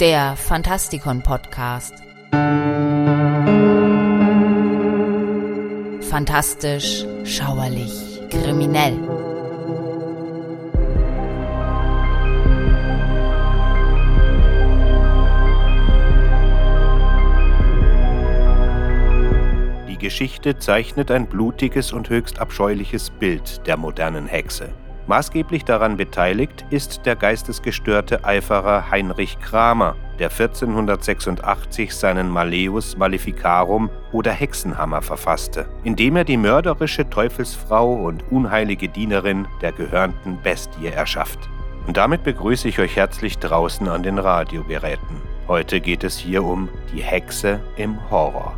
der Fantastikon Podcast. Fantastisch, schauerlich, kriminell. Die Geschichte zeichnet ein blutiges und höchst abscheuliches Bild der modernen Hexe. Maßgeblich daran beteiligt ist der geistesgestörte Eiferer Heinrich Kramer, der 1486 seinen Malleus Maleficarum oder Hexenhammer verfasste, indem er die mörderische Teufelsfrau und unheilige Dienerin der gehörnten Bestie erschafft. Und damit begrüße ich euch herzlich draußen an den Radiogeräten. Heute geht es hier um die Hexe im Horror.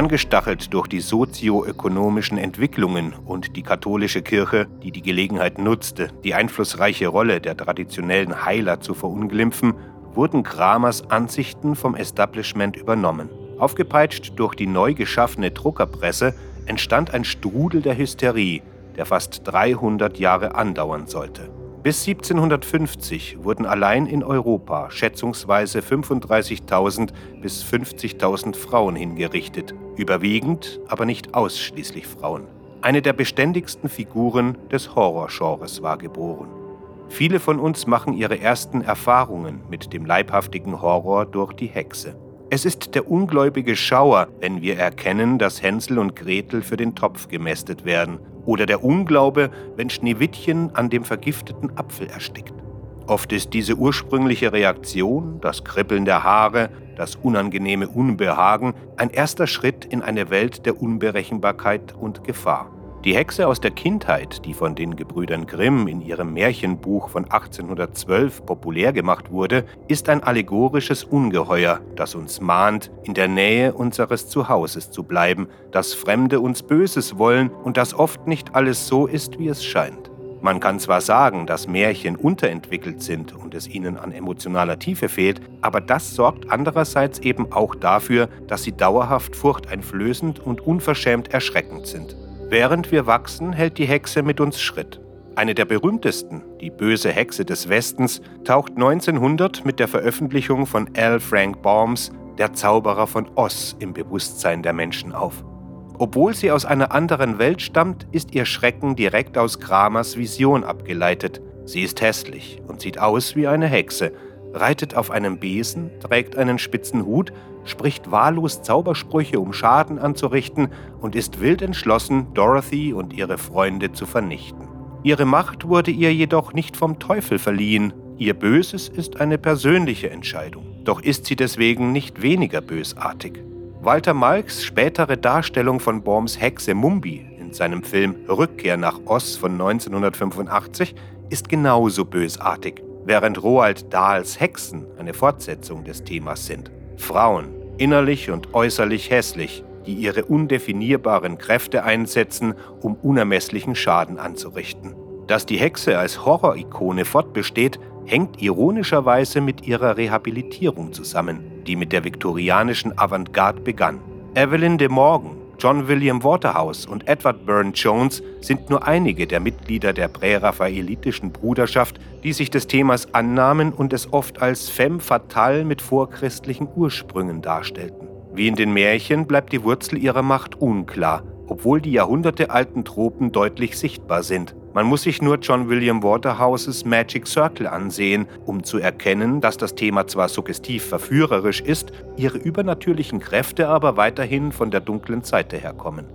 Angestachelt durch die sozioökonomischen Entwicklungen und die katholische Kirche, die die Gelegenheit nutzte, die einflussreiche Rolle der traditionellen Heiler zu verunglimpfen, wurden Kramers Ansichten vom Establishment übernommen. Aufgepeitscht durch die neu geschaffene Druckerpresse entstand ein Strudel der Hysterie, der fast 300 Jahre andauern sollte. Bis 1750 wurden allein in Europa schätzungsweise 35.000 bis 50.000 Frauen hingerichtet, überwiegend, aber nicht ausschließlich Frauen. Eine der beständigsten Figuren des Horrorgenres war geboren. Viele von uns machen ihre ersten Erfahrungen mit dem leibhaftigen Horror durch die Hexe. Es ist der ungläubige Schauer, wenn wir erkennen, dass Hänsel und Gretel für den Topf gemästet werden oder der Unglaube, wenn Schneewittchen an dem vergifteten Apfel erstickt. Oft ist diese ursprüngliche Reaktion, das Kribbeln der Haare, das unangenehme Unbehagen, ein erster Schritt in eine Welt der Unberechenbarkeit und Gefahr. Die Hexe aus der Kindheit, die von den Gebrüdern Grimm in ihrem Märchenbuch von 1812 populär gemacht wurde, ist ein allegorisches Ungeheuer, das uns mahnt, in der Nähe unseres Zuhauses zu bleiben, das Fremde uns Böses wollen und das oft nicht alles so ist, wie es scheint. Man kann zwar sagen, dass Märchen unterentwickelt sind und es ihnen an emotionaler Tiefe fehlt, aber das sorgt andererseits eben auch dafür, dass sie dauerhaft furchteinflößend und unverschämt erschreckend sind. Während wir wachsen, hält die Hexe mit uns Schritt. Eine der berühmtesten, die böse Hexe des Westens, taucht 1900 mit der Veröffentlichung von L. Frank Baums Der Zauberer von Oz im Bewusstsein der Menschen auf. Obwohl sie aus einer anderen Welt stammt, ist ihr Schrecken direkt aus Kramers Vision abgeleitet. Sie ist hässlich und sieht aus wie eine Hexe, reitet auf einem Besen, trägt einen spitzen Hut, spricht wahllos Zaubersprüche, um Schaden anzurichten und ist wild entschlossen, Dorothy und ihre Freunde zu vernichten. Ihre Macht wurde ihr jedoch nicht vom Teufel verliehen. Ihr Böses ist eine persönliche Entscheidung. Doch ist sie deswegen nicht weniger bösartig. Walter Malks spätere Darstellung von Borms Hexe Mumbi in seinem Film Rückkehr nach Oz von 1985 ist genauso bösartig während Roald Dahls Hexen eine Fortsetzung des Themas sind. Frauen, innerlich und äußerlich hässlich, die ihre undefinierbaren Kräfte einsetzen, um unermesslichen Schaden anzurichten. Dass die Hexe als Horrorikone fortbesteht, hängt ironischerweise mit ihrer Rehabilitierung zusammen, die mit der viktorianischen Avantgarde begann. Evelyn de Morgan John William Waterhouse und Edward Burne Jones sind nur einige der Mitglieder der präraphaelitischen Bruderschaft, die sich des Themas annahmen und es oft als femme fatale mit vorchristlichen Ursprüngen darstellten. Wie in den Märchen bleibt die Wurzel ihrer Macht unklar, obwohl die jahrhundertealten Tropen deutlich sichtbar sind. Man muss sich nur John William Waterhouses Magic Circle ansehen, um zu erkennen, dass das Thema zwar suggestiv verführerisch ist, ihre übernatürlichen Kräfte aber weiterhin von der dunklen Seite herkommen.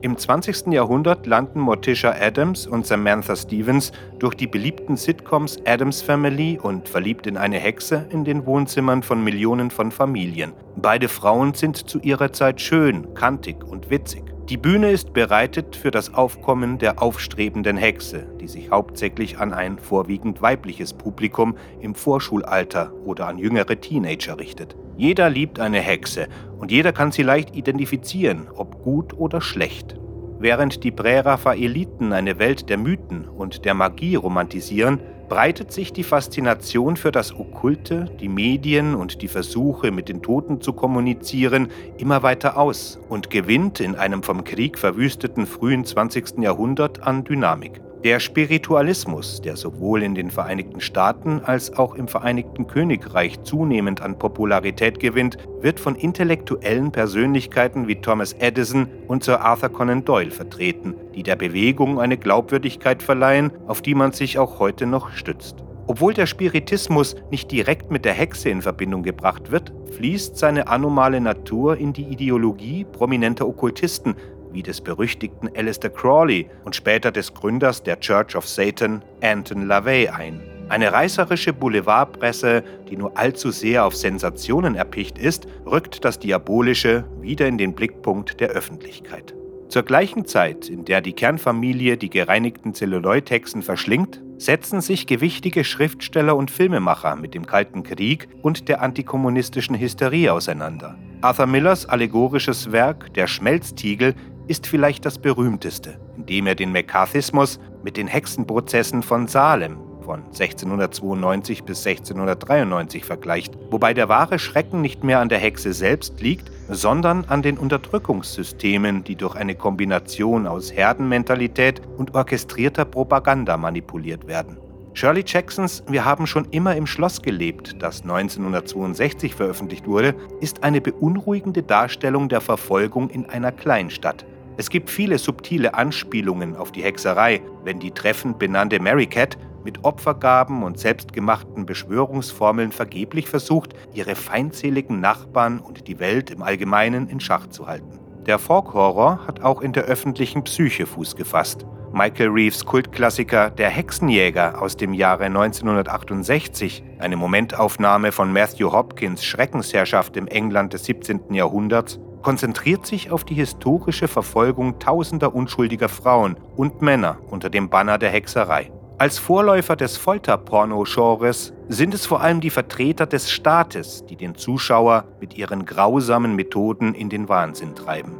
Im 20. Jahrhundert landen Morticia Adams und Samantha Stevens durch die beliebten Sitcoms Adams Family und Verliebt in eine Hexe in den Wohnzimmern von Millionen von Familien. Beide Frauen sind zu ihrer Zeit schön, kantig und witzig. Die Bühne ist bereitet für das Aufkommen der aufstrebenden Hexe, die sich hauptsächlich an ein vorwiegend weibliches Publikum im Vorschulalter oder an jüngere Teenager richtet. Jeder liebt eine Hexe und jeder kann sie leicht identifizieren, ob gut oder schlecht. Während die Präraphaeliten eine Welt der Mythen und der Magie romantisieren, breitet sich die Faszination für das Okkulte, die Medien und die Versuche, mit den Toten zu kommunizieren, immer weiter aus und gewinnt in einem vom Krieg verwüsteten frühen 20. Jahrhundert an Dynamik. Der Spiritualismus, der sowohl in den Vereinigten Staaten als auch im Vereinigten Königreich zunehmend an Popularität gewinnt, wird von intellektuellen Persönlichkeiten wie Thomas Edison und Sir Arthur Conan Doyle vertreten, die der Bewegung eine Glaubwürdigkeit verleihen, auf die man sich auch heute noch stützt. Obwohl der Spiritismus nicht direkt mit der Hexe in Verbindung gebracht wird, fließt seine anomale Natur in die Ideologie prominenter Okkultisten wie des berüchtigten Alistair Crawley und später des Gründers der Church of Satan, Anton LaVey, ein. Eine reißerische Boulevardpresse, die nur allzu sehr auf Sensationen erpicht ist, rückt das Diabolische wieder in den Blickpunkt der Öffentlichkeit. Zur gleichen Zeit, in der die Kernfamilie die gereinigten Zelluloid-Hexen verschlingt, setzen sich gewichtige Schriftsteller und Filmemacher mit dem Kalten Krieg und der antikommunistischen Hysterie auseinander. Arthur Millers allegorisches Werk Der Schmelztiegel ist vielleicht das berühmteste, indem er den McCarthyismus mit den Hexenprozessen von Salem von 1692 bis 1693 vergleicht, wobei der wahre Schrecken nicht mehr an der Hexe selbst liegt, sondern an den Unterdrückungssystemen, die durch eine Kombination aus Herdenmentalität und orchestrierter Propaganda manipuliert werden. Shirley Jacksons Wir haben schon immer im Schloss gelebt, das 1962 veröffentlicht wurde, ist eine beunruhigende Darstellung der Verfolgung in einer Kleinstadt. Es gibt viele subtile Anspielungen auf die Hexerei, wenn die treffend benannte Mary Cat mit Opfergaben und selbstgemachten Beschwörungsformeln vergeblich versucht, ihre feindseligen Nachbarn und die Welt im Allgemeinen in Schach zu halten. Der Folk-Horror hat auch in der öffentlichen Psyche Fuß gefasst. Michael Reeves Kultklassiker Der Hexenjäger aus dem Jahre 1968, eine Momentaufnahme von Matthew Hopkins Schreckensherrschaft im England des 17. Jahrhunderts, konzentriert sich auf die historische Verfolgung tausender unschuldiger Frauen und Männer unter dem Banner der Hexerei. Als Vorläufer des Folterporno-Genres sind es vor allem die Vertreter des Staates, die den Zuschauer mit ihren grausamen Methoden in den Wahnsinn treiben.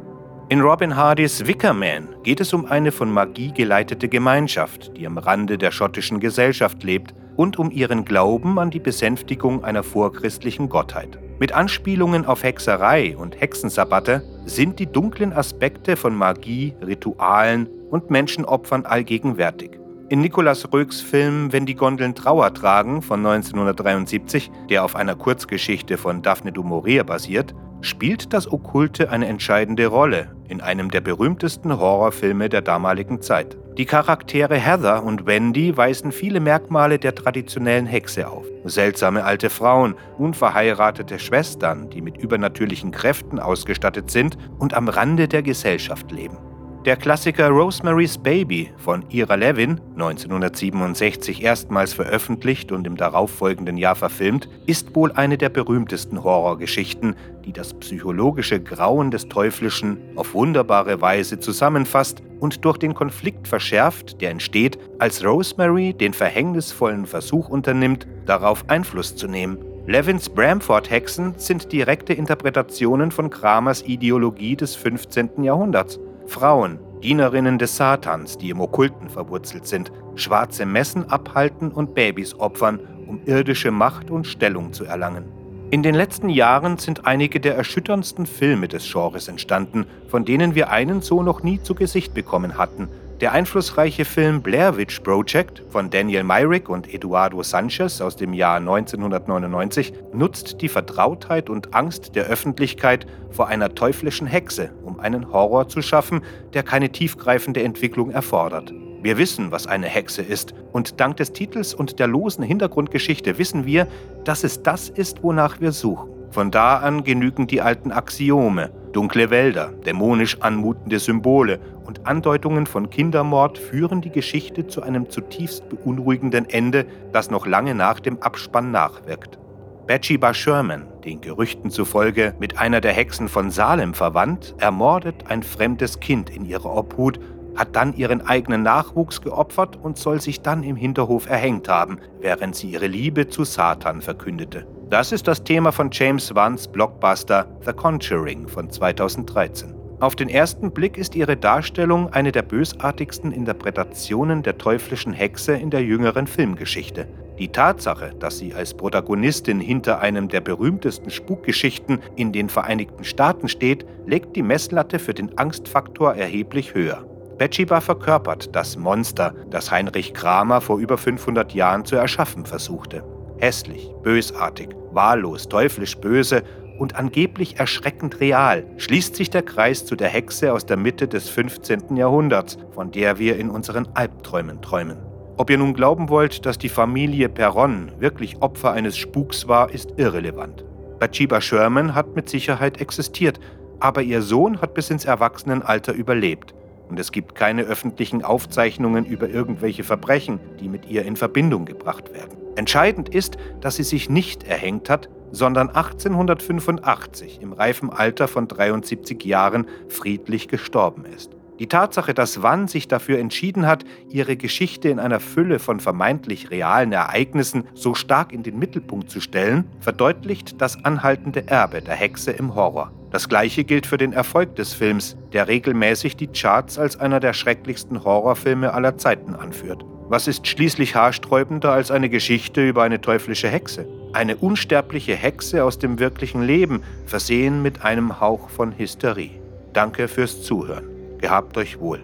In Robin Hardys Wickerman geht es um eine von Magie geleitete Gemeinschaft, die am Rande der schottischen Gesellschaft lebt, und um ihren Glauben an die Besänftigung einer vorchristlichen Gottheit. Mit Anspielungen auf Hexerei und Hexensabbatte sind die dunklen Aspekte von Magie, Ritualen und Menschenopfern allgegenwärtig. In Nicolas Röks Film Wenn die Gondeln Trauer tragen von 1973, der auf einer Kurzgeschichte von Daphne du Maurier basiert, spielt das Okkulte eine entscheidende Rolle in einem der berühmtesten Horrorfilme der damaligen Zeit. Die Charaktere Heather und Wendy weisen viele Merkmale der traditionellen Hexe auf. Seltsame alte Frauen, unverheiratete Schwestern, die mit übernatürlichen Kräften ausgestattet sind und am Rande der Gesellschaft leben. Der Klassiker Rosemary's Baby von Ira Levin, 1967 erstmals veröffentlicht und im darauffolgenden Jahr verfilmt, ist wohl eine der berühmtesten Horrorgeschichten, die das psychologische Grauen des Teuflischen auf wunderbare Weise zusammenfasst und durch den Konflikt verschärft, der entsteht, als Rosemary den verhängnisvollen Versuch unternimmt, darauf Einfluss zu nehmen. Levins Bramford-Hexen sind direkte Interpretationen von Kramers Ideologie des 15. Jahrhunderts. Frauen, Dienerinnen des Satans, die im Okkulten verwurzelt sind, schwarze Messen abhalten und Babys opfern, um irdische Macht und Stellung zu erlangen. In den letzten Jahren sind einige der erschütterndsten Filme des Genres entstanden, von denen wir einen so noch nie zu Gesicht bekommen hatten – der einflussreiche Film Blair Witch Project von Daniel Myrick und Eduardo Sanchez aus dem Jahr 1999 nutzt die Vertrautheit und Angst der Öffentlichkeit vor einer teuflischen Hexe, um einen Horror zu schaffen, der keine tiefgreifende Entwicklung erfordert. Wir wissen, was eine Hexe ist, und dank des Titels und der losen Hintergrundgeschichte wissen wir, dass es das ist, wonach wir suchen. Von da an genügen die alten Axiome, dunkle Wälder, dämonisch anmutende Symbole und Andeutungen von Kindermord führen die Geschichte zu einem zutiefst beunruhigenden Ende, das noch lange nach dem Abspann nachwirkt. Bathsheba Sherman, den Gerüchten zufolge mit einer der Hexen von Salem verwandt, ermordet ein fremdes Kind in ihrer Obhut, hat dann ihren eigenen Nachwuchs geopfert und soll sich dann im Hinterhof erhängt haben, während sie ihre Liebe zu Satan verkündete. Das ist das Thema von James Wanns Blockbuster The Conjuring von 2013. Auf den ersten Blick ist ihre Darstellung eine der bösartigsten Interpretationen der teuflischen Hexe in der jüngeren Filmgeschichte. Die Tatsache, dass sie als Protagonistin hinter einem der berühmtesten Spukgeschichten in den Vereinigten Staaten steht, legt die Messlatte für den Angstfaktor erheblich höher. Bathsheba verkörpert das Monster, das Heinrich Kramer vor über 500 Jahren zu erschaffen versuchte. Hässlich, bösartig, wahllos, teuflisch böse und angeblich erschreckend real schließt sich der Kreis zu der Hexe aus der Mitte des 15. Jahrhunderts, von der wir in unseren Albträumen träumen. Ob ihr nun glauben wollt, dass die Familie Perron wirklich Opfer eines Spuks war, ist irrelevant. Bathsheba Sherman hat mit Sicherheit existiert, aber ihr Sohn hat bis ins Erwachsenenalter überlebt. Und es gibt keine öffentlichen Aufzeichnungen über irgendwelche Verbrechen, die mit ihr in Verbindung gebracht werden. Entscheidend ist, dass sie sich nicht erhängt hat, sondern 1885 im reifen Alter von 73 Jahren friedlich gestorben ist. Die Tatsache, dass Wann sich dafür entschieden hat, ihre Geschichte in einer Fülle von vermeintlich realen Ereignissen so stark in den Mittelpunkt zu stellen, verdeutlicht das anhaltende Erbe der Hexe im Horror. Das gleiche gilt für den Erfolg des Films, der regelmäßig die Charts als einer der schrecklichsten Horrorfilme aller Zeiten anführt. Was ist schließlich haarsträubender als eine Geschichte über eine teuflische Hexe? Eine unsterbliche Hexe aus dem wirklichen Leben, versehen mit einem Hauch von Hysterie. Danke fürs Zuhören. Gehabt euch wohl.